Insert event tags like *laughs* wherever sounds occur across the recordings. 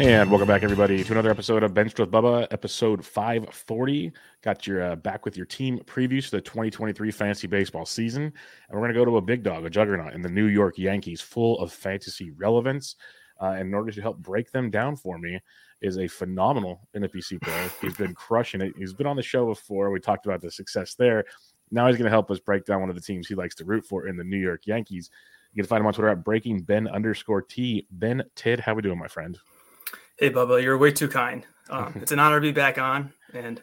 And welcome back, everybody, to another episode of Benched with Bubba, episode 540. Got your uh, back with your team previews for the 2023 fantasy baseball season. And we're going to go to a big dog, a juggernaut in the New York Yankees, full of fantasy relevance. Uh, in order to help break them down for me, is a phenomenal NFBC player. He's been crushing it. He's been on the show before. We talked about the success there. Now he's going to help us break down one of the teams he likes to root for in the New York Yankees. You can find him on Twitter at breaking Ben underscore T. Ben Tidd, how are we doing, my friend? Hey, Bubba, you're way too kind. *laughs* Um, it's an honor to be back on, and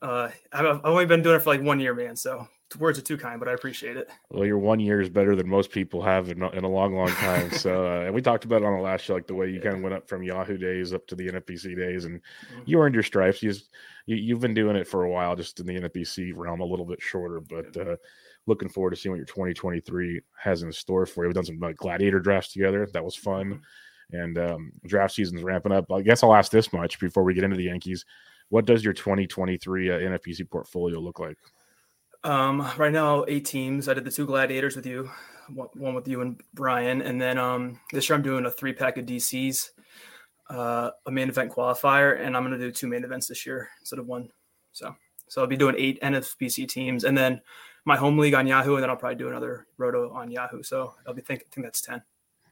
uh, I've, I've only been doing it for like one year, man. So words are too kind, but I appreciate it. Well, your one year is better than most people have in, in a long, long time. *laughs* so, uh, and we talked about it on the last show, like the way you yeah. kind of went up from Yahoo days up to the NFBC days, and mm-hmm. you earned your stripes. You, you, have been doing it for a while, just in the NFBC realm, a little bit shorter, but uh, looking forward to seeing what your 2023 has in store for you. We've done some uh, gladiator drafts together. That was fun. Mm-hmm and um, draft season's ramping up. I guess I'll ask this much before we get into the Yankees. What does your 2023 uh, NFBC portfolio look like? Um, right now, eight teams. I did the two gladiators with you, one with you and Brian, and then um, this year I'm doing a three pack of DCs, uh, a main event qualifier, and I'm going to do two main events this year instead of one. So, so I'll be doing eight NFBC teams, and then my home league on Yahoo, and then I'll probably do another roto on Yahoo. So I'll be think, I think that's ten.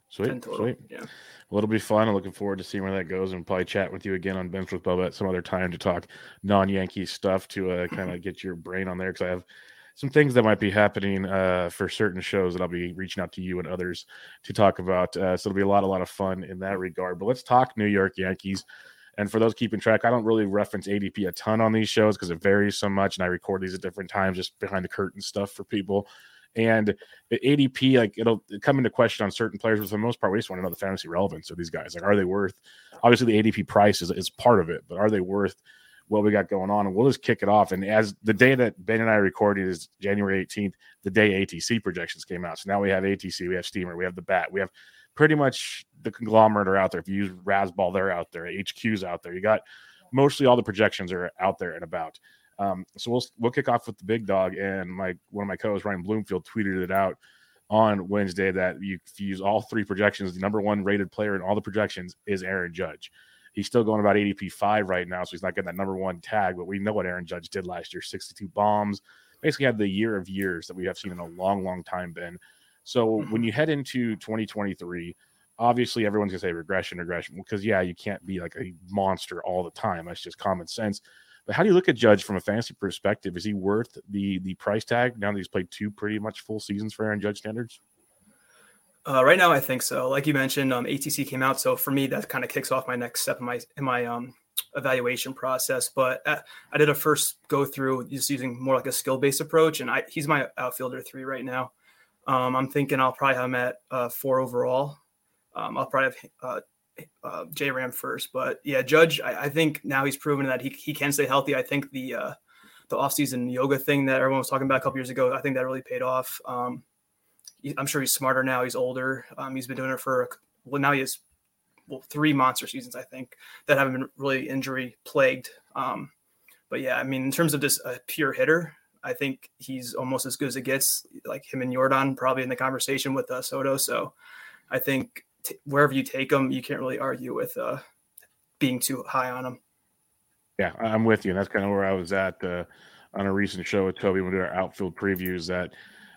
Sweet, sweet. Yeah. Well, it'll be fun. I'm looking forward to seeing where that goes and probably chat with you again on Bench with Bubba at some other time to talk non Yankee stuff to uh, *clears throat* kind of get your brain on there because I have some things that might be happening uh, for certain shows that I'll be reaching out to you and others to talk about. Uh, so it'll be a lot, a lot of fun in that regard. But let's talk New York Yankees. And for those keeping track, I don't really reference ADP a ton on these shows because it varies so much, and I record these at different times, just behind the curtain stuff for people. And ADP, like it'll come into question on certain players, but for the most part, we just want to know the fantasy relevance of these guys. Like, are they worth? Obviously, the ADP price is, is part of it, but are they worth what we got going on? And we'll just kick it off. And as the day that Ben and I recorded is January 18th, the day ATC projections came out. So now we have ATC, we have Steamer, we have the Bat, we have pretty much the conglomerate are out there. If you use Razzball, they're out there. HQ's out there. You got mostly all the projections are out there and about. Um, so we'll we'll kick off with the big dog, and my one of my co-hosts Ryan Bloomfield tweeted it out on Wednesday that you, if you use all three projections, the number one rated player in all the projections is Aaron Judge. He's still going about ADP five right now, so he's not getting that number one tag. But we know what Aaron Judge did last year: 62 bombs. Basically, had the year of years that we have seen in a long, long time. Ben. So mm-hmm. when you head into 2023, obviously everyone's gonna say regression, regression, because yeah, you can't be like a monster all the time. That's just common sense. But how do you look at Judge from a fantasy perspective? Is he worth the the price tag now that he's played two pretty much full seasons for Aaron Judge standards? Uh, right now, I think so. Like you mentioned, um, ATC came out, so for me, that kind of kicks off my next step in my in my um, evaluation process. But uh, I did a first go through just using more like a skill based approach, and I, he's my outfielder three right now. Um, I'm thinking I'll probably have him at uh, four overall. Um, I'll probably have uh, uh, J Ram first. But yeah, Judge, I, I, think now he's proven that he, he can stay healthy. I think the uh, the offseason yoga thing that everyone was talking about a couple years ago, I think that really paid off. Um, I'm sure he's smarter now. He's older. Um, he's been doing it for well now he has well three monster seasons I think that haven't been really injury plagued. Um, but yeah, I mean in terms of just a pure hitter, I think he's almost as good as it gets. Like him and Yordan probably in the conversation with uh, Soto. So I think t- wherever you take him, you can't really argue with uh, being too high on him. Yeah, I'm with you. And that's kind of where I was at uh, on a recent show with Toby when we did our outfield previews. That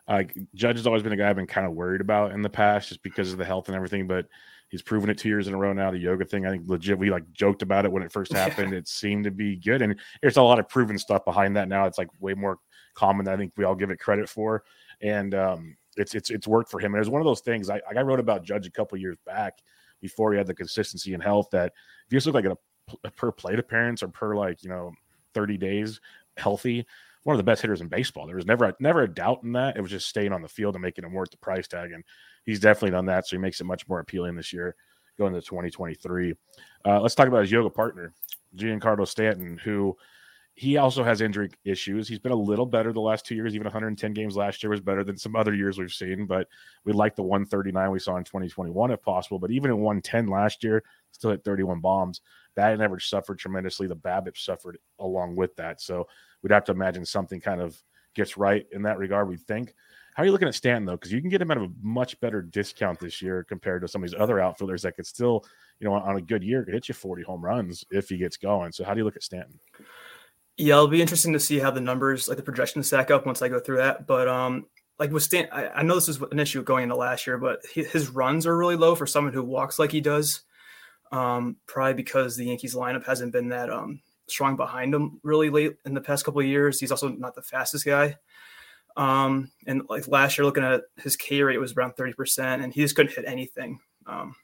uh, Judge has always been a guy I've been kind of worried about in the past just because of the health and everything. But he's proven it two years in a row now. The yoga thing, I think legit, we like joked about it when it first happened. It seemed to be good. And there's a lot of proven stuff behind that now. It's like way more common than I think we all give it credit for. And um, it's it's it's worked for him. And it was one of those things I, I wrote about Judge a couple years back before he had the consistency and health that if you just look like a, a per plate appearance or per like, you know, 30 days healthy, one of the best hitters in baseball. There was never never a doubt in that. It was just staying on the field and making him worth the price tag. And he's definitely done that. So he makes it much more appealing this year going into 2023. Uh, let's talk about his yoga partner, Giancarlo Stanton, who he also has injury issues. He's been a little better the last two years. Even 110 games last year was better than some other years we've seen. But we like the 139 we saw in 2021 if possible. But even in 110 last year, still hit 31 bombs. That average suffered tremendously. The BABIP suffered along with that. So we'd have to imagine something kind of gets right in that regard. We think. How are you looking at Stanton though? Because you can get him at a much better discount this year compared to some of these other outfielders that could still, you know, on a good year could hit you 40 home runs if he gets going. So how do you look at Stanton? Yeah, it'll be interesting to see how the numbers, like the projections, stack up once I go through that. But um, like with Stan, I, I know this is an issue going into last year, but his runs are really low for someone who walks like he does. Um, probably because the Yankees lineup hasn't been that um strong behind him really late in the past couple of years. He's also not the fastest guy. Um, and like last year, looking at his K rate was around 30%, and he just couldn't hit anything um,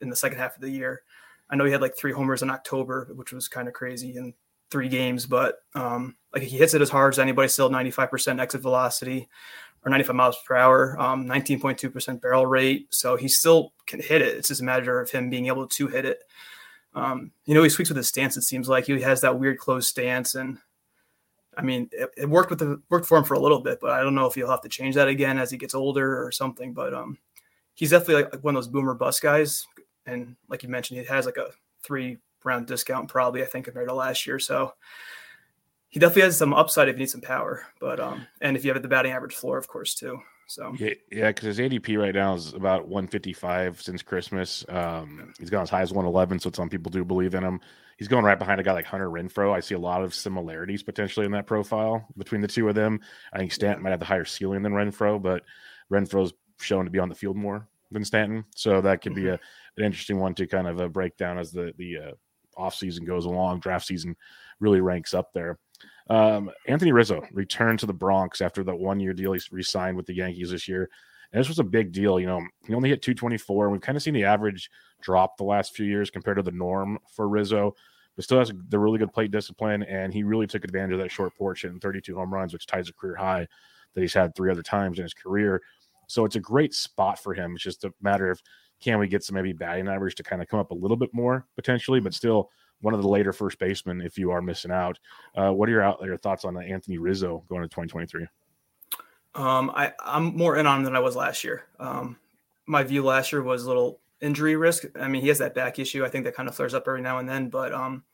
in the second half of the year. I know he had like three homers in October, which was kind of crazy in three games, but um, like he hits it as hard as anybody, still 95% exit velocity or 95 miles per hour, um, 19.2% barrel rate. So he still can hit it. It's just a matter of him being able to hit it. Um, you know, he speaks with his stance. It seems like he has that weird closed stance, and I mean, it, it, worked with the worked for him for a little bit, but I don't know if he'll have to change that again as he gets older or something. But um, he's definitely like one of those boomer bust guys, and like you mentioned, he has like a three round discount probably I think compared to last year. So he definitely has some upside if you need some power, but um, and if you have the batting average floor, of course, too. So yeah, yeah, because his ADP right now is about 155 since Christmas. Um, he's gone as high as 111, so some people do believe in him. He's going right behind a guy like Hunter Renfroe. I see a lot of similarities potentially in that profile between the two of them. I think Stanton might have the higher ceiling than Renfroe, but Renfroe's shown to be on the field more than Stanton, so that could be mm-hmm. a, an interesting one to kind of uh, break down as the the uh, off season goes along. Draft season really ranks up there. Um, Anthony Rizzo returned to the Bronx after that one year deal he re-signed with the Yankees this year. And this was a big deal. You know, he only hit 224, and we've kind of seen the average drop the last few years compared to the norm for Rizzo, but still has the really good plate discipline. And he really took advantage of that short porch and 32 home runs, which ties a career high that he's had three other times in his career. So it's a great spot for him. It's just a matter of can we get some maybe batting average to kind of come up a little bit more potentially, but still one of the later first basemen if you are missing out. Uh, what are your out your thoughts on Anthony Rizzo going to 2023? Um, I I'm more in on him than I was last year. Um, my view last year was a little injury risk. I mean, he has that back issue. I think that kind of flares up every now and then, but um,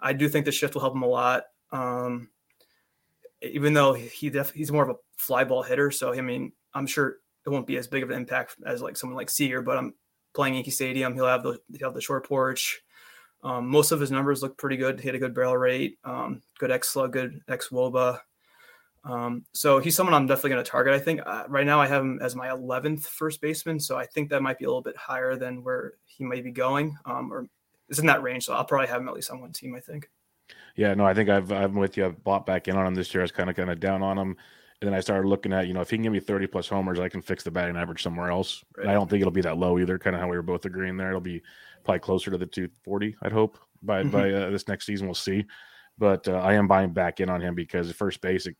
I do think the shift will help him a lot. Um, even though he def- he's more of a fly ball hitter, so I mean, I'm sure it won't be as big of an impact as like someone like Seager. But I'm playing Yankee Stadium. He'll have the he'll have the short porch. Um, most of his numbers look pretty good. He had a good barrel rate, um, good X slug, good X woba. Um, so he's someone I'm definitely going to target. I think uh, right now I have him as my 11th first baseman, so I think that might be a little bit higher than where he might be going, um, or is in that range. So I'll probably have him at least on one team. I think. Yeah, no, I think I've I'm with you. I've bought back in on him this year. I was kind of kind of down on him, and then I started looking at you know if he can give me 30 plus homers, I can fix the batting average somewhere else. Right. I don't think it'll be that low either. Kind of how we were both agreeing there. It'll be probably closer to the 240. I'd hope by mm-hmm. by uh, this next season. We'll see, but uh, I am buying back in on him because the first basic,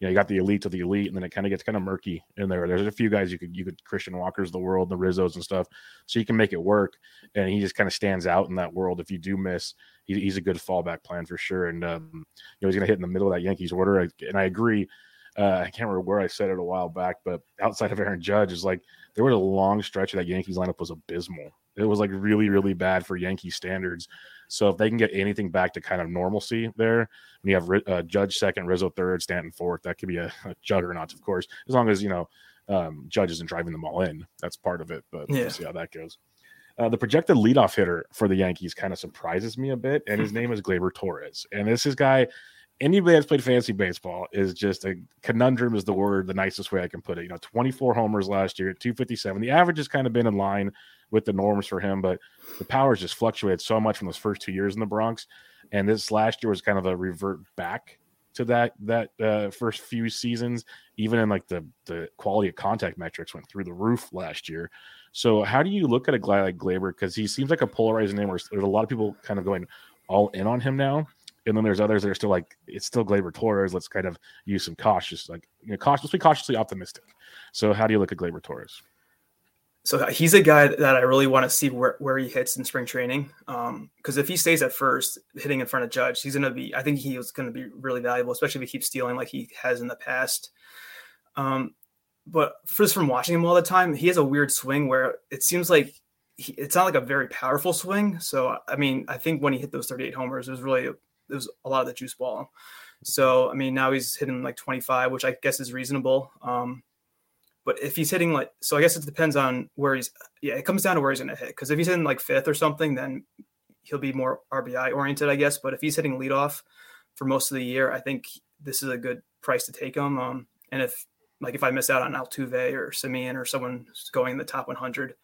you know, you got the elite of the elite, and then it kind of gets kind of murky in there. There's a few guys you could you could Christian Walker's the world, the Rizzos and stuff, so you can make it work, and he just kind of stands out in that world. If you do miss, he, he's a good fallback plan for sure, and um, you know he's going to hit in the middle of that Yankees order, and I agree. Uh, I can't remember where I said it a while back, but outside of Aaron Judge, is like there was a long stretch of that Yankees lineup was abysmal. It was like really, really bad for Yankee standards. So if they can get anything back to kind of normalcy there, when you have uh, Judge second, Rizzo third, Stanton fourth, that could be a, a juggernaut, of course, as long as you know um, Judge isn't driving them all in. That's part of it, but yeah. we'll see how that goes. Uh, the projected leadoff hitter for the Yankees kind of surprises me a bit, and his *laughs* name is Gleyber Torres. And this is guy anybody that's played fantasy baseball is just a conundrum is the word the nicest way i can put it. You know 24 homers last year 257 the average has kind of been in line with the norms for him but the powers just fluctuated so much from those first two years in the bronx and this last year was kind of a revert back to that that uh, first few seasons even in like the the quality of contact metrics went through the roof last year. So how do you look at a guy like Gleyber? Because he seems like a polarizing name where there's a lot of people kind of going all in on him now and then there's others that are still like it's still Gleyber Torres. Let's kind of use some cautious, like you know, cautiously, cautiously optimistic. So how do you look at Gleyber Torres? So he's a guy that I really want to see where, where he hits in spring training. Because um, if he stays at first, hitting in front of Judge, he's going to be. I think he was going to be really valuable, especially if he keeps stealing like he has in the past. Um, but just from watching him all the time, he has a weird swing where it seems like he, it's not like a very powerful swing. So I mean, I think when he hit those 38 homers, it was really it was a lot of the juice ball. So I mean, now he's hitting like 25, which I guess is reasonable. Um, but if he's hitting like, so I guess it depends on where he's. Yeah, it comes down to where he's going to hit. Because if he's hitting like fifth or something, then he'll be more RBI oriented, I guess. But if he's hitting leadoff for most of the year, I think this is a good price to take him. Um, and if like if I miss out on Altuve or Semien or someone going in the top 100,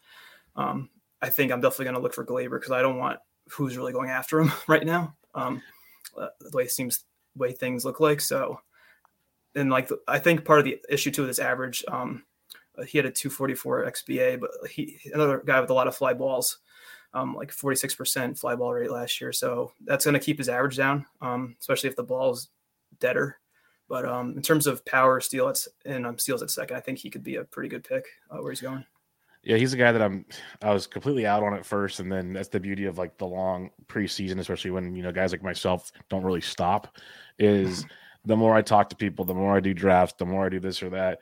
um, I think I'm definitely going to look for Gleyber because I don't want who's really going after him *laughs* right now. Um, uh, the way seems way things look like. So, and like I think part of the issue too with this average, um, uh, he had a 244 xBA, but he another guy with a lot of fly balls, um, like 46% fly ball rate last year. So that's going to keep his average down, um, especially if the ball's deader. But um, in terms of power, steal, it's and um, steals at second. I think he could be a pretty good pick uh, where he's going. Yeah, he's a guy that I'm. I was completely out on at first, and then that's the beauty of like the long preseason, especially when you know guys like myself don't really stop. Is mm-hmm. the more I talk to people, the more I do drafts, the more I do this or that.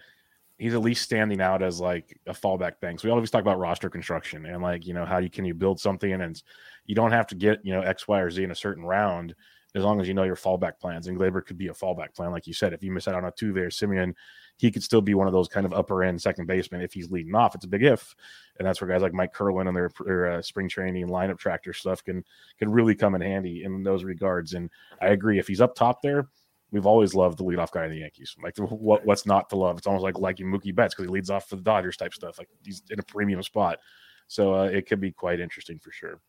He's at least standing out as like a fallback thing. So we always talk about roster construction and like you know how you can you build something and you don't have to get you know X, Y, or Z in a certain round as long as you know your fallback plans. And Gleyber could be a fallback plan, like you said. If you miss out on Altuve or Semien, he could still be one of those kind of upper end second baseman if he's leading off. It's a big if, and that's where guys like Mike Kirlin and their, their uh, spring training lineup tractor stuff can can really come in handy in those regards. And I agree, if he's up top there, we've always loved the leadoff guy in the Yankees. Like what what's not to love? It's almost like liking Mookie Betts because he leads off for the Dodgers type stuff. Like he's in a premium spot, so uh, it could be quite interesting for sure.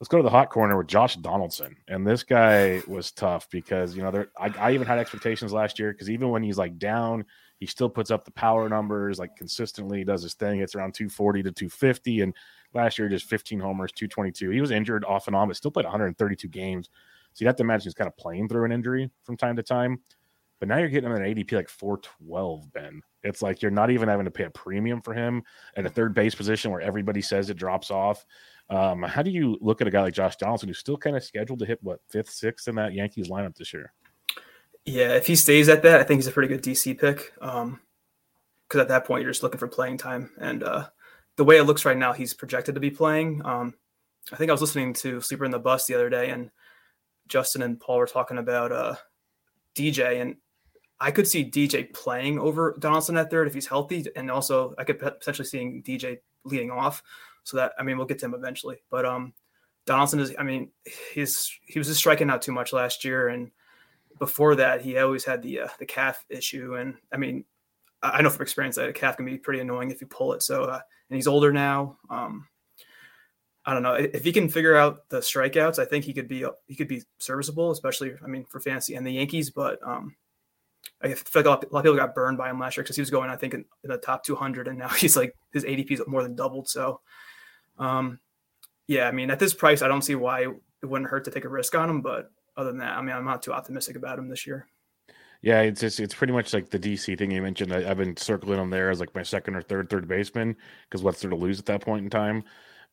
Let's go to the hot corner with Josh Donaldson. And this guy was tough because, you know, there I, I even had expectations last year because even when he's like down, he still puts up the power numbers like consistently, does his thing. It's around 240 to 250. And last year, just 15 homers, 222. He was injured off and on, but still played 132 games. So you have to imagine he's kind of playing through an injury from time to time. But now you're getting him at an ADP like 412, Ben. It's like you're not even having to pay a premium for him at a third base position where everybody says it drops off. Um, how do you look at a guy like Josh Donaldson who's still kind of scheduled to hit what fifth, sixth in that Yankees lineup this year? Yeah, if he stays at that, I think he's a pretty good DC pick. Um, because at that point you're just looking for playing time, and uh, the way it looks right now, he's projected to be playing. Um, I think I was listening to Sleeper and the Bust the other day, and Justin and Paul were talking about uh, DJ, and I could see DJ playing over Donaldson at third if he's healthy, and also I could potentially seeing DJ leading off. So that I mean, we'll get to him eventually. But um, Donaldson is. I mean, he's he was just striking out too much last year, and before that, he always had the uh, the calf issue. And I mean, I know from experience that a calf can be pretty annoying if you pull it. So uh, and he's older now. Um, I don't know if he can figure out the strikeouts. I think he could be he could be serviceable, especially I mean for fantasy and the Yankees. But um, I feel like a lot, of people got burned by him last year because he was going I think in, in, the top 200, and now *laughs* he's like his ADP is more than doubled. So um, yeah, I mean, at this price, I don't see why it wouldn't hurt to take a risk on him. But other than that, I mean, I'm not too optimistic about him this year. Yeah, it's just it's pretty much like the DC thing you mentioned. I, have been circling him there as like my second or third third baseman because what's there to lose at that point in time.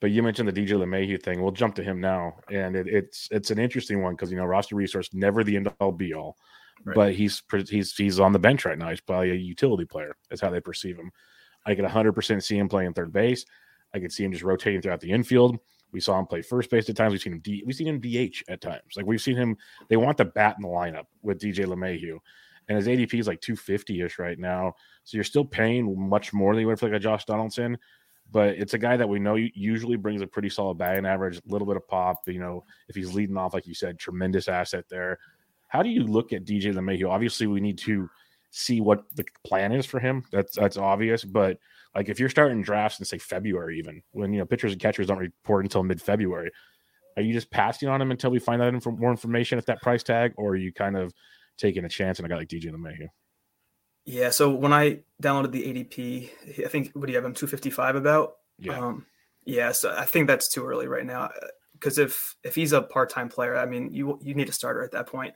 But you mentioned the DJ LeMahieu thing. We'll jump to him now, and it, it's it's an interesting one because you know roster resource never the end all be all. right. but he's he's he's on the bench right now. He's probably a utility player. That's how they perceive him. I could 100% see him playing third base. I could see him just rotating throughout the infield. We saw him play first base at times. We've seen him D, we've seen him DH at times. Like we've seen him. They want the bat in the lineup with DJ LeMahieu, and his ADP is like 250 ish right now. So you're still paying much more than you would for like a Josh Donaldson but it's a guy that we know usually brings a pretty solid batting average, a little bit of pop. You know, if he's leading off, like you said, tremendous asset there. How do you look at DJ LeMahieu? Obviously, we need to see what the plan is for him. That's that's obvious. But like if you're starting drafts in say February, even when you know pitchers and catchers don't report until mid February, are you just passing on him until we find out inf- more information at that price tag, or are you kind of taking a chance on a guy like DJ LeMahieu? Yeah. So when I downloaded the ADP, I think what do you have him 255 about? Yeah. Um, yeah. So I think that's too early right now because if if he's a part time player, I mean, you you need a starter at that point.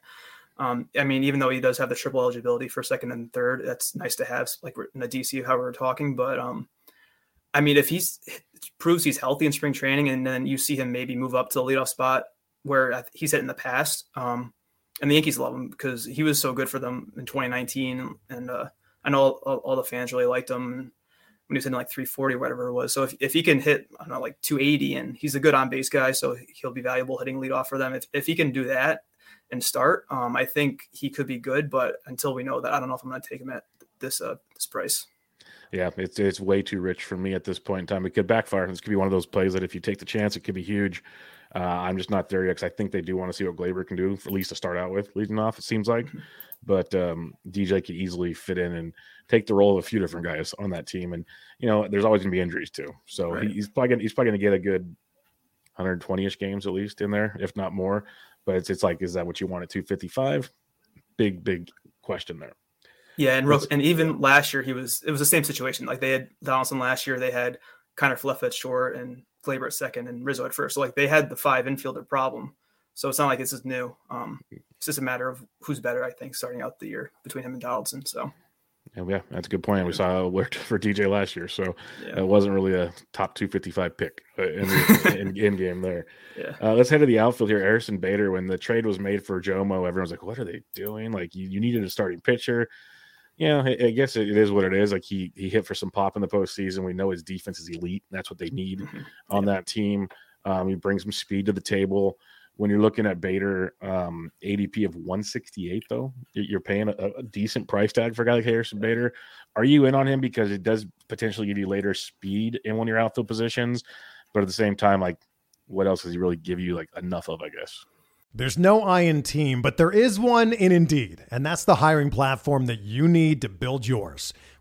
Um, I mean, even though he does have the triple eligibility for second and third, that's nice to have, like in the DC, how we are talking. But um, I mean, if he proves he's healthy in spring training, and then you see him maybe move up to the leadoff spot where he's hit in the past, um, and the Yankees love him because he was so good for them in 2019. And uh, I know all, all, the fans really liked him when he was in like 340 or whatever it was. So if, if he can hit, I don't know, like 280 and he's a good on base guy, so he'll be valuable hitting leadoff for them. If, if he can do that and start, um, I think he could be good. But until we know that, I don't know if I'm going to take him at this uh, this price. Yeah, it's it's way too rich for me at this point in time. It could backfire. This could be one of those plays that if you take the chance, it could be huge. Uh, I'm just not there yet because I think they do want to see what Gleyber can do, for, at least to start out with, leading off. It seems like, mm-hmm. but um, DJ could easily fit in and take the role of a few different guys on that team. And you know, there's always going to be injuries too, so right. he's probably gonna, he's probably going to get a good 120ish games at least in there, if not more. But it's it's like, is that what you want at 255? Big big question there. Yeah, and and even last year he was it was the same situation. Like they had Donaldson last year, they had Kiner Falefa at short and Gleyber at second and Rizzo at first. So like they had the five infielder problem. So it's not like this is new. Um, it's just a matter of who's better, I think, starting out the year between him and Donaldson. So yeah, yeah, that's a good point. We saw it worked *laughs* for DJ last year, so yeah. it wasn't really a top 255 pick uh, in the in, *laughs* in, game there. Yeah. Uh, let's head to the outfield here. Harrison Bader, when the trade was made for Jomo, everyone's like, "What are they doing? Like, you, you needed a starting pitcher." yeah, I guess it is what it is. Like he he hit for some pop in the postseason. We know his defense is elite. That's what they need mm-hmm. on yeah. that team. Um, he brings some speed to the table. When you're looking at Bader, um, ADP of 168, though, you're paying a, a, decent price tag for a guy like Harrison Bader. Are you in on him because it does potentially give you later speed in one of your outfield positions, but at the same time, like, what else does he really give you like enough of? I guess. There's no I in team, but there is one in Indeed, and that's the hiring platform that you need to build yours.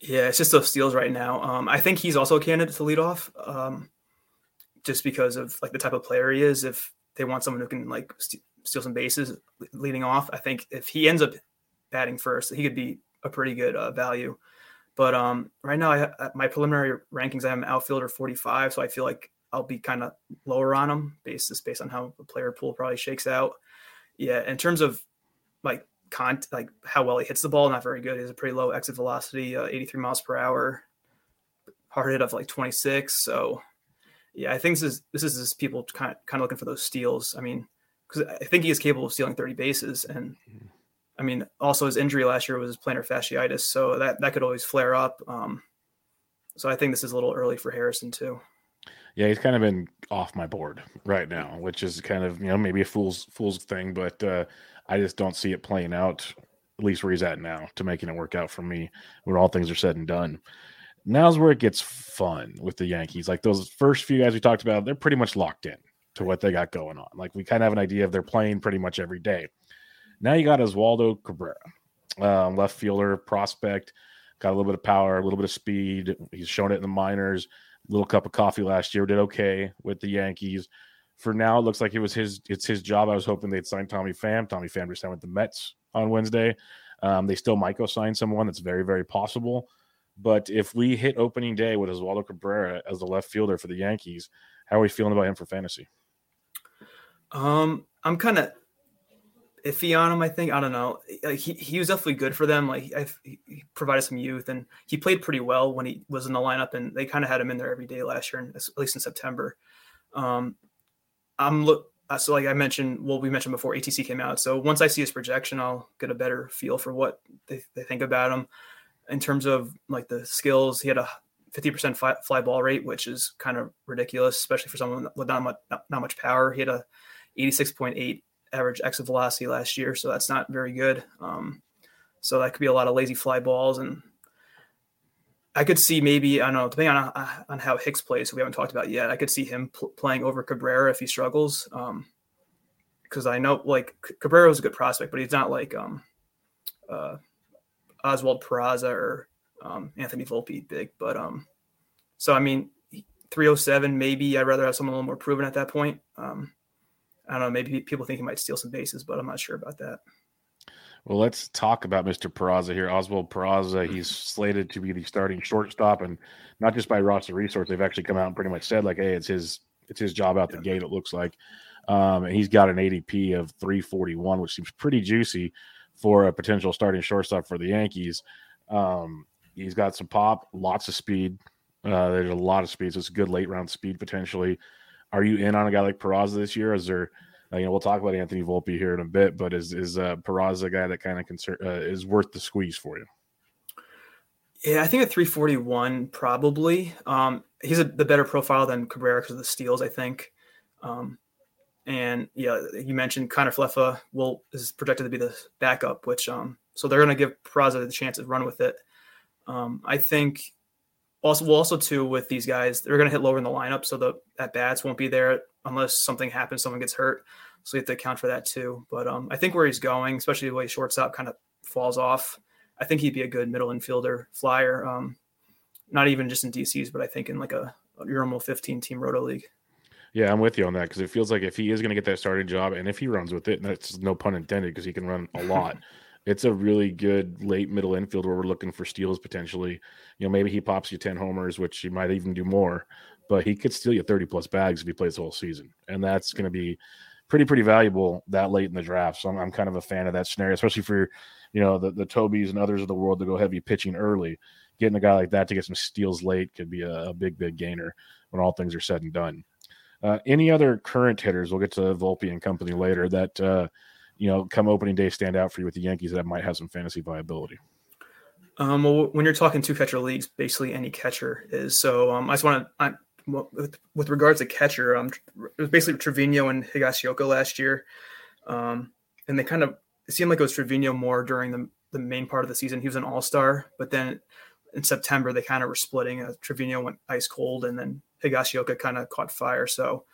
Yeah, it's just those steals right now. Um, I think he's also a candidate to lead off, um, just because of like the type of player he is. If they want someone who can like st- steal some bases leading off, I think if he ends up batting first, he could be a pretty good uh, value. But um, right now, I, my preliminary rankings, I am outfielder 45, so I feel like I'll be kind of lower on him based just based on how the player pool probably shakes out. Yeah, in terms of like con like how well he hits the ball, not very good. He has a pretty low exit velocity, uh, 83 miles per hour, hard hit of like 26. So yeah, I think this is this is just people kind of kind of looking for those steals. I mean, because I think he is capable of stealing 30 bases, and I mean also his injury last year was plantar fasciitis, so that that could always flare up. Um, so I think this is a little early for Harrison too. Yeah, he's kind of been off my board right now, which is kind of you know maybe a fool's fool's thing, but uh, I just don't see it playing out at least where he's at now, to making it work out for me when all things are said and done. Now's where it gets fun with the Yankees. Like those first few guys we talked about, they're pretty much locked in to what they got going on. Like we kind of have an idea of they're playing pretty much every day. Now you got Oswaldo Cabrera, um, left fielder prospect, got a little bit of power, a little bit of speed. He's shown it in the minors. Little cup of coffee last year, did okay with the Yankees. For now, it looks like it was his. It's his job. I was hoping they'd sign Tommy Pham. Tommy Pham just signed with the Mets on Wednesday. Um, they still might go sign someone. That's very, very possible. But if we hit opening day with Oswaldo Cabrera as the left fielder for the Yankees, how are we feeling about him for fantasy? Um, I'm kind of iffy on him. I think I don't know. He he was definitely good for them. Like he, he provided some youth, and he played pretty well when he was in the lineup. And they kind of had him in there every day last year, at least in September. Um, I'm look. Uh, so like I mentioned, well, we mentioned before ATC came out. So once I see his projection, I'll get a better feel for what they, they think about him in terms of like the skills. He had a 50% fly, fly ball rate, which is kind of ridiculous, especially for someone with not much, not, not much power. He had a 86.8 average exit velocity last year, so that's not very good. Um, so that could be a lot of lazy fly balls, and I could see maybe I don't know depending on on how Hicks plays, who we haven't talked about yet. I could see him pl- playing over Cabrera if he struggles, because um, I know like Cabrera is a good prospect, but he's not like um, uh, Oswald Peraza or um, Anthony Volpe big. But um, so I mean, 307 maybe I'd rather have someone a little more proven at that point. Um, I don't know. Maybe people think he might steal some bases, but I'm not sure about that. Well, let's talk about Mr. Peraza here. Oswald Peraza, he's slated to be the starting shortstop, and not just by roster resource. They've actually come out and pretty much said like, "Hey, it's his, it's his job out the yeah. gate." It looks like, um, and he's got an ADP of 341, which seems pretty juicy for a potential starting shortstop for the Yankees. Um, he's got some pop, lots of speed. Uh, there's a lot of speed, so it's a good late round speed potentially. Are you in on a guy like Peraza this year? Is there, uh, you know, we'll talk about Anthony Volpe here in a bit, but is is uh, Peraza a guy that kind of concern uh, is worth the squeeze for you? Yeah, I think at 341 probably. Um, he's a, the better profile than Cabrera because of the steals, I think. Um, and yeah, you mentioned Kiner Falefa will is projected to be the backup, which um, so they're going to give Peraza the chance to run with it. Um, I think also well also too with these guys they're going to hit lower in the lineup so the at bats won't be there unless something happens someone gets hurt. So you have to account for that too. But um, i think where he's going especially the way shortstop kind of falls off i think he'd be a good middle infielder flyer um, not even just in dcs but i think in like a, a normal 15 team roto league. Yeah, I'm with you on that because it feels like if he is going to get that starting job and if he runs with it, and that's no pun intended because he can run a lot, *laughs* it's a really good late middle infield where we're looking for steals potentially. You know, maybe he pops you 10 homers, which he might even do more, but he could steal you 30 plus bags if he plays the whole season. And that's going to be pretty, pretty valuable that late in the draft. So I'm, I'm, kind of a fan of that scenario, especially for, you know, the, the Tobys and others of the world to go heavy pitching early. Getting a guy like that to get some steals late could be a, a big, big gainer when all things are said and done. Uh, any other current hitters? We'll get to Volpe and company later that, uh, you know, come opening day stand out for you with the Yankees that might have some fantasy viability? Um, well, when you're talking two catcher leagues, basically any catcher is. So um, I just want to, with, with regards to catcher, um, it was basically Trevino and Higashioka last year. Um, and they kind of, it seemed like it was Trevino more during the, the main part of the season. He was an all star, but then in September, they kind of were splitting. Uh, Trevino went ice cold, and then Higashioka kind of caught fire. So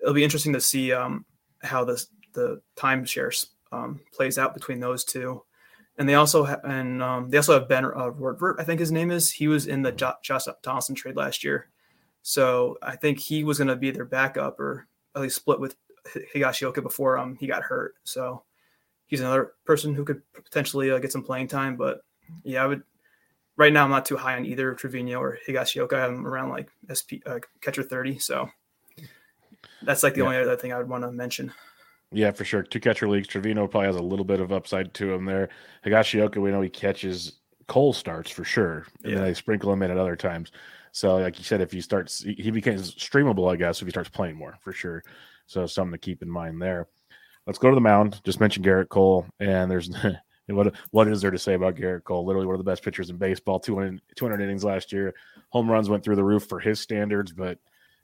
it'll be interesting to see um, how this the timeshare um, plays out between those two. And they also ha- and um, they also have Ben uh, Rortvedt, I think his name is. He was in the jo- Josh Donaldson trade last year, so I think he was going to be their backup or at least split with Higashioka before um he got hurt. So he's another person who could potentially uh, get some playing time. But yeah, I would. Right now, I'm not too high on either Trevino or Higashioka. I'm around like SP uh, catcher 30. So that's like the yeah. only other thing I would want to mention. Yeah, for sure. Two catcher leagues. Trevino probably has a little bit of upside to him there. Higashioka, we know he catches Cole starts for sure, and yeah. then they sprinkle him in at other times. So, like you said, if he starts, he becomes streamable, I guess, if he starts playing more for sure. So, something to keep in mind there. Let's go to the mound. Just mentioned Gerrit Cole, and there's *laughs* what what is there to say about Gerrit Cole? Literally one of the best pitchers in baseball. 200, 200 innings last year. Home runs went through the roof for his standards, but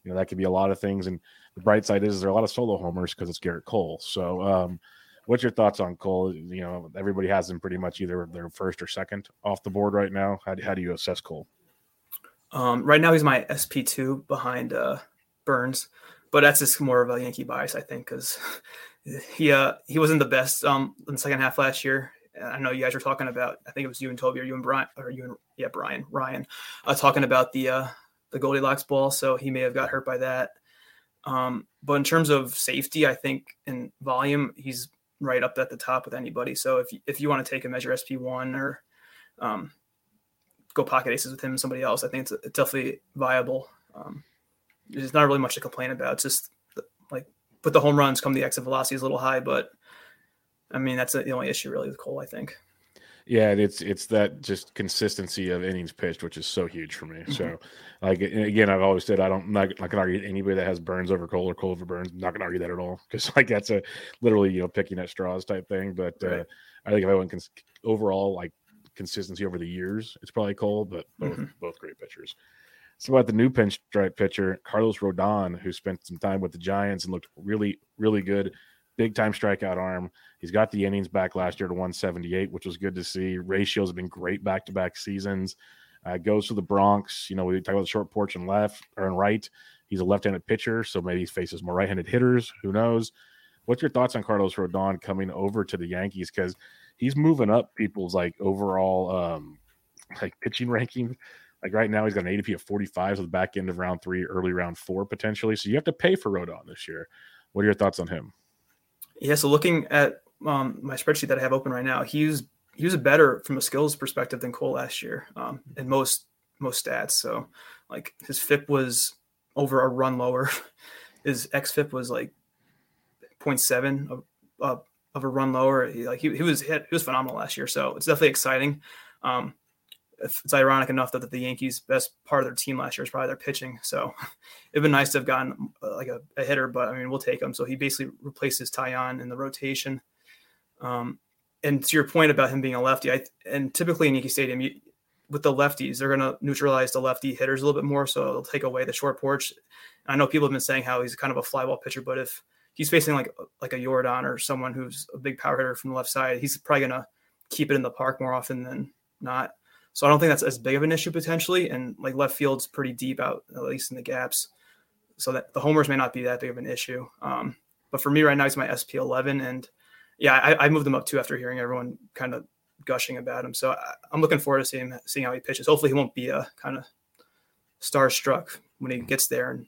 you know that could be a lot of things. And the bright side is is there are a lot of solo homers because it's Gerrit Cole. So um, What's your thoughts on Cole? You know, everybody has him pretty much either their first or second off the board right now. How how do you assess Cole? Um, right now, he's my SP two behind uh, Burnes, but that's just more of a Yankee bias, I think, because *laughs* he uh, he wasn't the best um, in the second half last year. I know you guys were talking about. I think it was you and Toby, or you and Brian, or you and yeah, Brian, Ryan, uh, talking about the uh, the Goldilocks ball. So he may have got hurt by that. Um, but in terms of safety, I think in volume, he's right up at the top with anybody. So if you, if you want to take a measure SP one or um, go pocket aces with him and somebody else, I think it's, it's definitely viable. Um, there's not really much to complain about. It's just like put the home runs come the exit velocity is a little high, but I mean that's the only issue really with Cole. I think. Yeah, it's it's that just consistency of innings pitched, which is so huge for me. Mm-hmm. So, like again, I've always said I don't not, I can argue anybody that has Burnes over Cole or Cole over Burnes. I'm not gonna argue that at all because like that's a literally you know picking at straws type thing. But uh, right. uh, I think if I went cons- overall like consistency over the years, it's probably Cole, but both mm-hmm. both great pitchers. So about the new pinstripe pitcher Carlos Rodon, who spent some time with the Giants and looked really really good big time strikeout arm. He's got the innings back last year to 178, which was good to see. Ratios have been great back to back seasons. Uh, goes to the Bronx. You know, we talk about the short porch and left or and right. He's a left handed pitcher, so maybe he faces more right handed hitters. Who knows? What's your thoughts on Carlos Rodon coming over to the Yankees? Because he's moving up people's like overall um like pitching ranking. Like right now, he's got an ADP of 45, so the back end of round three, early round four potentially. So you have to pay for Rodon this year. What are your thoughts on him? Yeah, so looking at um, my spreadsheet that I have open right now, he was he was better from a skills perspective than Cole last year um, in most most stats. So like his FIP was over a run lower. *laughs* His xFIP was like 0.7 of, uh, of a run lower. He, like he, he was hit, he was phenomenal last year. So it's definitely exciting. Um, it's ironic enough that the Yankees' best part of their team last year is probably their pitching. So *laughs* it'd been nice to have gotten uh, like a, a, hitter, but I mean, we'll take him. So he basically replaces Taillon in the rotation. Um, and to your point about him being a lefty, I, and typically in Yankee Stadium, you, with the lefties, they're going to neutralize the lefty hitters a little bit more. So it'll take away the short porch. I know people have been saying how he's kind of a flyball pitcher, but if he's facing like like a Yordan or someone who's a big power hitter from the left side, he's probably to keep it in the park more often than not. So I don't think that's as big of an issue potentially. And like left field's pretty deep out, at least in the gaps. So that the homers may not be that big of an issue. Um, but for me right now, he's my SP 11. And yeah, I, I moved him up too after hearing everyone kind of gushing about him. So I, am looking forward to seeing seeing how he pitches. Hopefully, he won't be a kind of starstruck when he gets there. And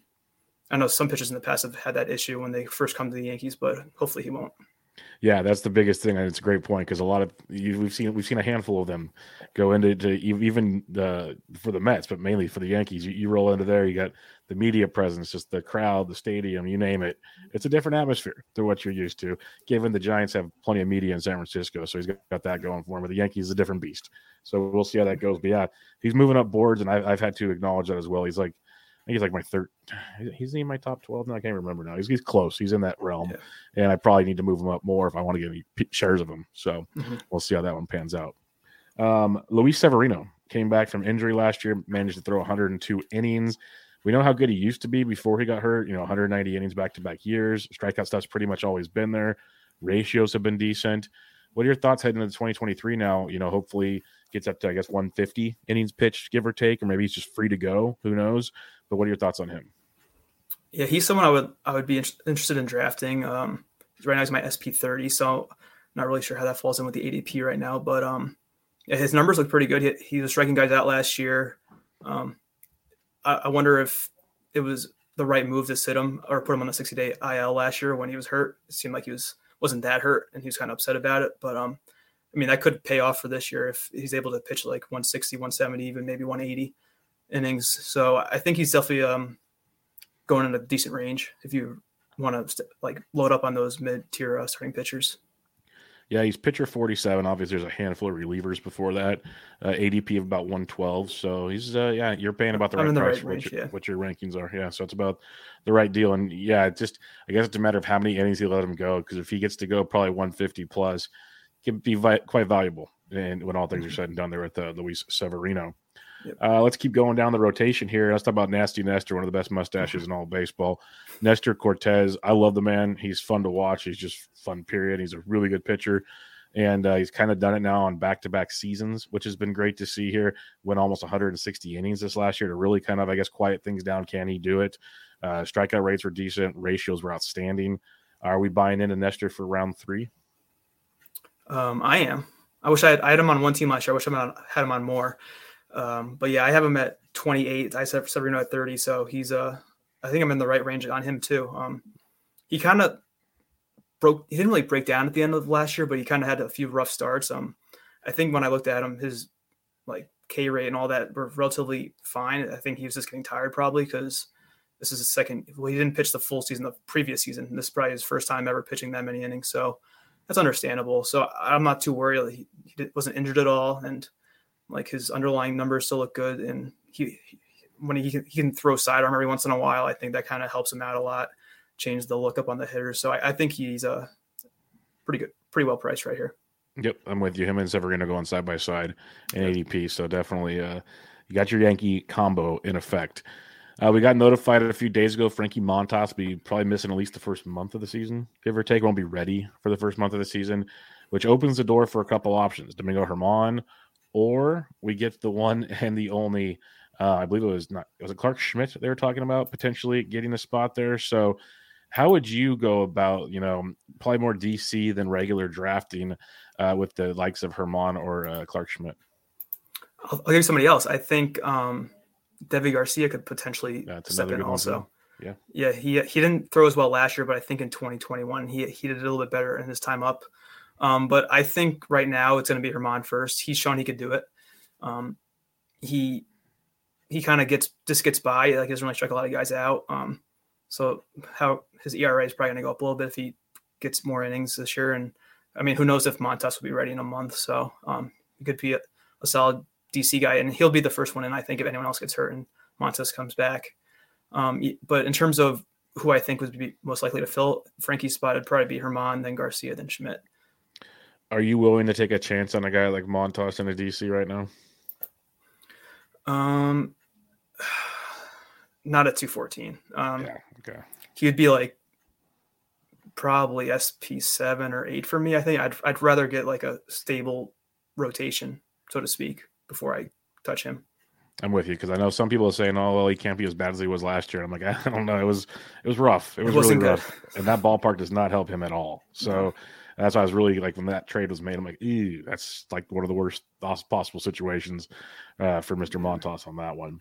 I know some pitchers in the past have had that issue when they first come to the Yankees, but hopefully he won't. Yeah, that's the biggest thing, and it's a great point because a lot of you, we've seen we've seen a handful of them go into to even the for the Mets, but mainly for the Yankees. You, you, roll into there, you got the media presence, just the crowd, the stadium, you name it. It's a different atmosphere to what you're used to. Given the Giants have plenty of media in San Francisco, so he's got that going for him. But the Yankees is a different beast, so we'll see how that goes. But yeah, he's moving up boards, and I, I've had to acknowledge that as well. He's like he's like my third. He's in my top twelve now. I can't remember now. He's, he's close. He's in that realm, yeah. and I probably need to move him up more if I want to get any shares of him. So mm-hmm. we'll see how that one pans out. Um, Luis Severino came back from injury last year, managed to throw 102 innings. We know how good he used to be before he got hurt. You know, 190 innings back to back years. Strikeout stuff's pretty much always been there. Ratios have been decent. What are your thoughts heading into 2023 now? You know, hopefully gets up to I guess 150 innings pitched, give or take, or maybe he's just free to go. Who knows? But what are your thoughts on him? Yeah, he's someone I would I would be interested in drafting. Um, right now he's my SP 30, so not really sure how that falls in with the ADP right now. But um, yeah, his numbers look pretty good. He, he was striking guys out last year. Um, I, I wonder if it was the right move to sit him or put him on the 60 day IL last year when he was hurt. It seemed like he was wasn't that hurt and he was kind of upset about it. But um, I mean, that could pay off for this year if he's able to pitch like 160, 170, even maybe 180 innings. So I think he's definitely um, going in a decent range if you want to like load up on those mid tier uh, starting pitchers. Yeah, he's pitcher 47. Obviously, there's a handful of relievers before that. Uh, ADP of about 112. So he's, uh, yeah, you're paying about the right price for what, yeah. what, your rankings are. Yeah, so it's about the right deal. And yeah, it just, I guess it's a matter of how many innings you let him go. Because if he gets to go probably 150 plus, can be vi- quite valuable. And when all things are mm-hmm. said and done, there with uh, Luis Severino. Yep. Uh, let's keep going down the rotation here. Let's talk about Nasty Nestor, one of the best mustaches in all baseball. Nestor Cortes, I love the man. He's fun to watch. He's just fun, period. He's a really good pitcher. And uh, he's kind of done it now on back to back seasons, which has been great to see here. Went almost 160 innings this last year to really kind of, I guess, quiet things down. Can he do it? Uh, strikeout rates were decent, ratios were outstanding. Are we buying into Nestor for round three? Um, I am. I wish I had, I had him on one team last year. I wish I had him on more. Um, but yeah, I have him at 28. I said Severino at 30. So he's uh I think I'm in the right range on him too. Um, he kind of broke. He didn't really break down at the end of last year, but he kind of had a few rough starts. Um, I think when I looked at him, his like K rate and all that were relatively fine. I think he was just getting tired probably because this is his second. Well, he didn't pitch the full season the previous season. This is probably his first time ever pitching that many innings. So that's understandable. So I'm not too worried. He, he wasn't injured at all, and like his underlying numbers still look good. And he, he when he can, he can throw sidearm every once in a while, I think that kind of helps him out a lot. Change the look up on the hitters. So I, I think he's a uh, pretty good, pretty well priced right here. Yep, I'm with you. Him and Severino going to go on side by side in ADP. So definitely, uh, you got your Yankee combo in effect. Uh, we got notified a few days ago. Frankie Montas will be probably missing at least the first month of the season, give or take. Won't be ready for the first month of the season, which opens the door for a couple options: Domingo Germán, or we get the one *laughs* and the only. Uh, I believe it was not. Was it Clarke Schmidt they were talking about potentially getting a spot there? So, how would you go about you know probably more DC than regular drafting uh, with the likes of Germán or uh, Clarke Schmidt? I'll, I'll, give you somebody else. I think. Um Deivi Garcia could potentially step in also. Yeah. Yeah. He he didn't throw as well last year, but I think in 2021 he he did a little bit better in his time up. Um, but I think right now it's going to be Germán first. He's shown he could do it. Um, he he kind of gets just gets by. Like he doesn't really strike a lot of guys out. Um, so how his ERA is probably going to go up a little bit if he gets more innings this year. And I mean, who knows if Montas will be ready in a month? So um, he could be a, a solid DC guy, and he'll be the first one And I think if anyone else gets hurt and Montas comes back. Um, but in terms of who I think would be most likely to fill Frankie's spot, it'd probably be Germán, then Garcia, then Schmidt. Are you willing to take a chance on a guy like Montas in a DC right now? Um, *sighs* not at two fourteen. Um, yeah, okay. He'd be like probably SP seven or eight for me. I think I'd I'd rather get like a stable rotation, so to speak before I touch him. I'm with you because I know some people are saying, "Oh, well, he can't be as bad as he was last year." I'm like, *laughs* I don't know. It was it was rough. It was it really rough, and that ballpark does not help him at all. So no. That's why I was really like when that trade was made. I'm like, "Ew, that's like one of the worst possible situations uh, for Mr. Montas on that one."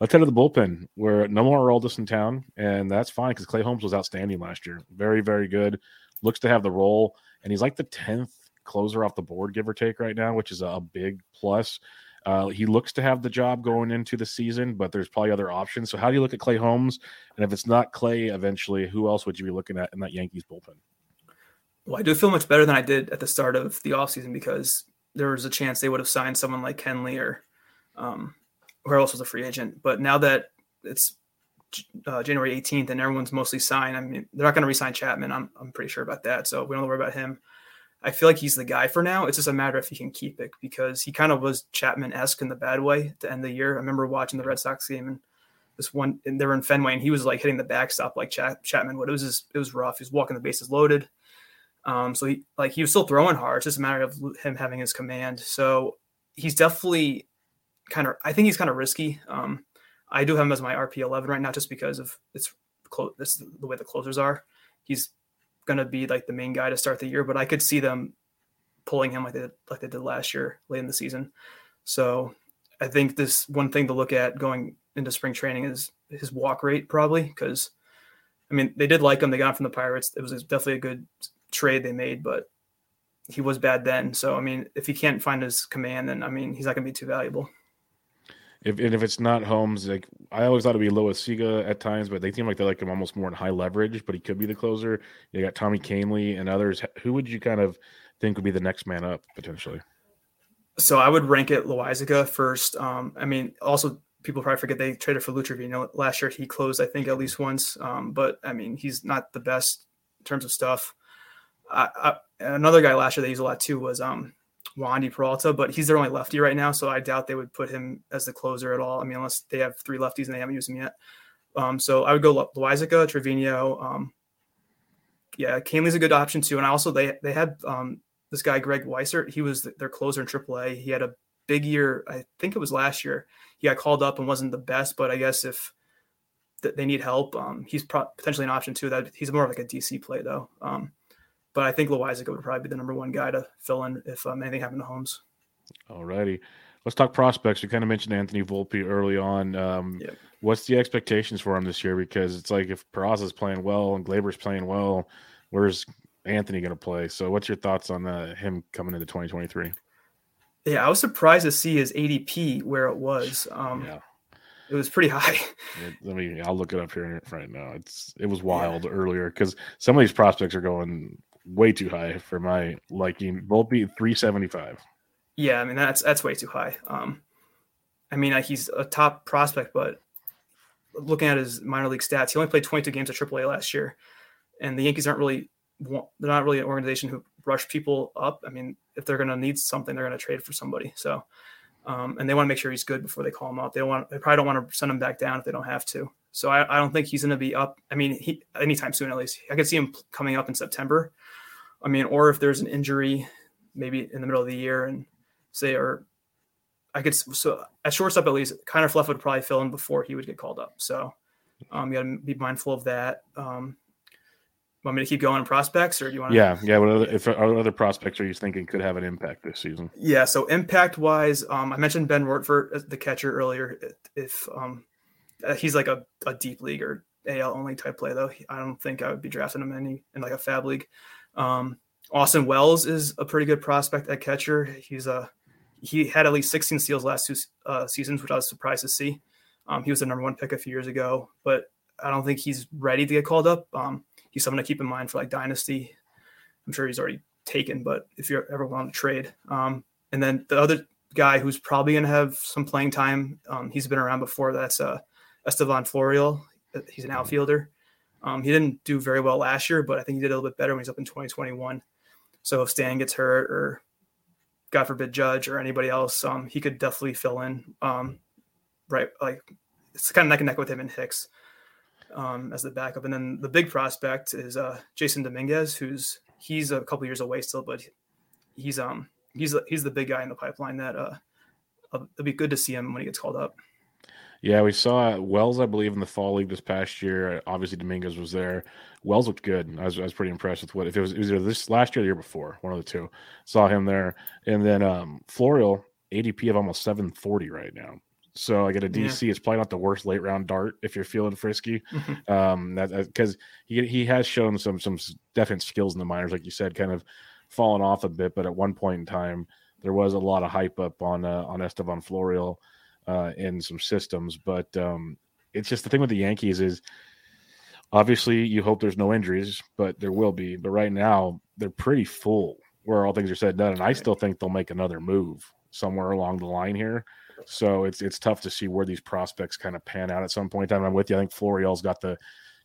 Let's head to the bullpen. Where no more Aroldis in town, and that's fine because Clay Holmes was outstanding last year. Very, very good. Looks to have the role, and he's like the tenth closer off the board, give or take, right now, which is a big plus. Uh, he looks to have the job going into the season, but there's probably other options. So, how do you look at Clay Holmes? And if it's not Clay eventually, who else would you be looking at in that Yankees bullpen? Well, I do feel much better than I did at the start of the offseason because there was a chance they would have signed someone like Kenley or um, else was a free agent. But now that it's uh, January 18th and everyone's mostly signed, I mean, they're not going to resign Chapman. I'm, I'm pretty sure about that. So we don't worry about him. I feel like he's the guy for now. It's just a matter if he can keep it because he kind of was Chapman esque in the bad way to end the year. I remember watching the Red Sox game and this one, and they were in Fenway and he was like hitting the backstop like Chapman would. It was just, it was rough. He was walking the bases loaded. Um, so he like he was still throwing hard. It's just a matter of him having his command. So he's definitely kind of. I think he's kind of risky. Um, I do have him as my RP eleven right now, just because of it's close. This the way the closers are. He's to be like the main guy to start the year, but I could see them pulling him like they like they did last year late in the season. So I think this one thing to look at going into spring training is his walk rate probably because I mean they did like him. They got him from the Pirates. It was definitely a good trade they made, but he was bad then. So I mean, if he can't find his command, then I mean he's not going to be too valuable. If and if it's not Holmes, like I always thought it'd be Loaisiga at times, but they seem like they like him almost more in high leverage. But he could be the closer. You got Tommy Kahnle and others. Who would you kind of think would be the next man up potentially? So I would rank it Loaisiga first. Um, I mean, also people probably forget they traded for Lou Trivino last year. He closed, I think, at least once. Um, but I mean, he's not the best in terms of stuff. I, another guy last year they used a lot too was um, Wandy Peralta, but he's their only lefty right now, so I doubt they would put him as the closer at all. I mean, unless they have three lefties and they haven't used him yet. Um, so I would go Loaisiga, Trivino. Um, yeah, Kahnle's a good option too. And I also they they had um, this guy Greg Weissert. He was their closer in AAA. He had a big year. I think it was last year. He got called up and wasn't the best, but I guess if th- they need help, um, he's pro- potentially an option too. That he's more of like a DC play though. Um, but I think Loaisiga would probably be the number one guy to fill in if um, anything happened to Holmes. Alrighty. Let's talk prospects. We kind of mentioned Anthony Volpe early on. Um, yep. What's the expectations for him this year? Because it's like if Peraza's playing well and Gleyber's playing well, where's Anthony going to play? So, what's your thoughts on uh, him coming into 2023? Yeah, I was surprised to see his ADP where it was. Um, yeah. It was pretty high. *laughs* Let me. I'll look it up here right now. It's it was wild yeah. earlier because some of these prospects are going way too high for my liking. Volpe three seventy five. Yeah, I mean that's that's way too high. Um, I mean he's a top prospect, but looking at his minor league stats, he only played twenty two games at AAA last year, and the Yankees aren't really they're not really an organization who rush people up. I mean, if they're going to need something, they're going to trade for somebody. So, um, and they want to make sure he's good before they call him up. They want they probably don't want to send him back down if they don't have to. So I, I don't think he's going to be up. I mean, he anytime soon at least. I could see him coming up in September. I mean, or if there's an injury, maybe in the middle of the year, and say, or I could so at shortstop at least, Kiner Falefa would probably fill in before he would get called up. So um, you got to be mindful of that. Um, want me to keep going on prospects, or do you want? To... Yeah, yeah. What other, if other prospects are you thinking could have an impact this season? Yeah. So impact wise, um, I mentioned Ben Rortvedt, the catcher earlier. If um, he's like a, a deep league or AL only type play, though, I don't think I would be drafting him any in like a fab league. Um, Austin Wells is a pretty good prospect at catcher. He's a he had at least 16 steals last two uh, seasons, which I was surprised to see. Um, he was the number one pick a few years ago, but I don't think he's ready to get called up. Um, he's someone to keep in mind for like dynasty. I'm sure he's already taken, but if you're ever willing to trade, um, and then the other guy who's probably going to have some playing time, um, he's been around before. That's uh, Estevan Florial. He's an outfielder. Um, he didn't do very well last year, but I think he did a little bit better when he's up in 2021. So if Stan gets hurt or God forbid Judge or anybody else, um, he could definitely fill in. Um, right, like it's kind of neck and neck with him and Hicks um, as the backup. And then the big prospect is uh, Jasson Dominguez, who's he's a couple years away still, but he's um he's he's the big guy in the pipeline that uh it'll be good to see him when he gets called up. Yeah, we saw Wells, I believe, in the fall league this past year. Obviously, Dominguez was there. Wells looked good. I was, I was pretty impressed with what if it was, it was either this last year or the year before, one of the two. Saw him there, and then um, Florial ADP of almost seven forty right now. So I get a DC. Yeah. It's probably not the worst late round dart if you're feeling frisky, mm-hmm. um, that because he he has shown some some definite skills in the minors, like you said, kind of fallen off a bit. But at one point in time, there was a lot of hype up on uh, on Estevan Florial uh, in some systems. But um, it's just the thing with the Yankees is obviously you hope there's no injuries, but there will be. But right now they're pretty full where all things are said and done, and I still think they'll make another move somewhere along the line here. So it's it's tough to see where these prospects kind of pan out at some point in time. I'm with you. I think Florial's got the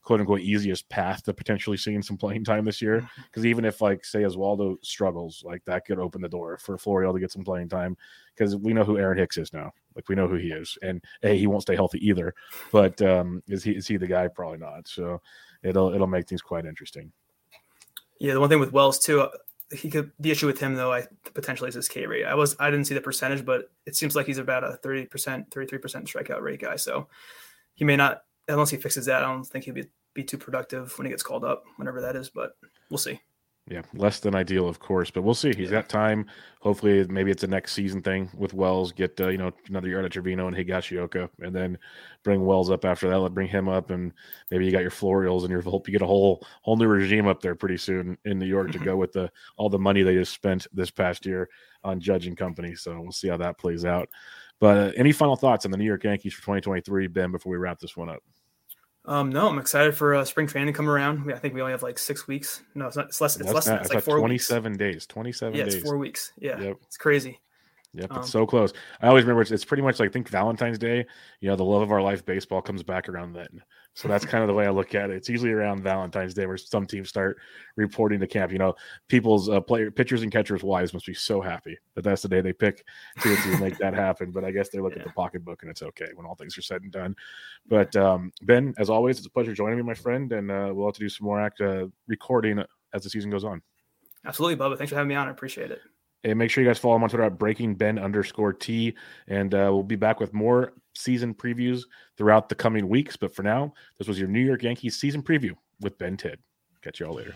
quote unquote easiest path to potentially seeing some playing time this year. Because mm-hmm. even if like say Oswaldo struggles, like that could open the door for Florial to get some playing time. Because we know who Aaron Hicks is now. Like we know who he is, and hey, he won't stay healthy either. But um, is he is he the guy? Probably not. So it'll it'll make things quite interesting. Yeah, the one thing with Wells too, uh, he could the issue with him though, I potentially is his K rate. I was I didn't see the percentage, but it seems like he's about a thirty percent, thirty three percent strikeout rate guy. So he may not unless he fixes that, I don't think he'd be be too productive when he gets called up, whenever that is. But we'll see. Yeah, less than ideal, of course, but we'll see. He's yeah. got time. Hopefully, maybe it's a next season thing with Wells. Get uh, you know another year out of Trevino and Higashioka, and then bring Wells up after that. Let bring him up, and maybe you got your Florials and your hope you get a whole whole new regime up there pretty soon in New York to go with the all the money they just spent this past year on judging company. So we'll see how that plays out. But uh, any final thoughts on the New York Yankees for 2023, Ben? Before we wrap this one up. Um, no, I'm excited for uh, spring training to come around. I think we only have like six weeks. No, it's not. It's less. It's less. Than, it's like four 27 weeks. days. 27 yeah, days. it's four weeks. Yeah, yep. it's crazy. Yep, um, it's so close. I always remember it's, it's pretty much like I think Valentine's Day. You know, the love of our life baseball comes back around then. So that's kind of the way I look at it. It's usually around Valentine's Day where some teams start reporting to camp. You know, people's uh, player pitchers and catchers' wives must be so happy that that's the day they pick to, to make that happen. But I guess they look yeah. at the pocketbook and it's okay when all things are said and done. But um, Ben, as always, it's a pleasure joining me, my friend, and uh, we'll have to do some more act uh, recording as the season goes on. Absolutely, Bubba. Thanks for having me on. I appreciate it. And make sure you guys follow him on Twitter at Breaking Ben underscore T. And uh, we'll be back with more season previews throughout the coming weeks. But for now, this was your New York Yankees season preview with Ben Tidd. Catch you all later.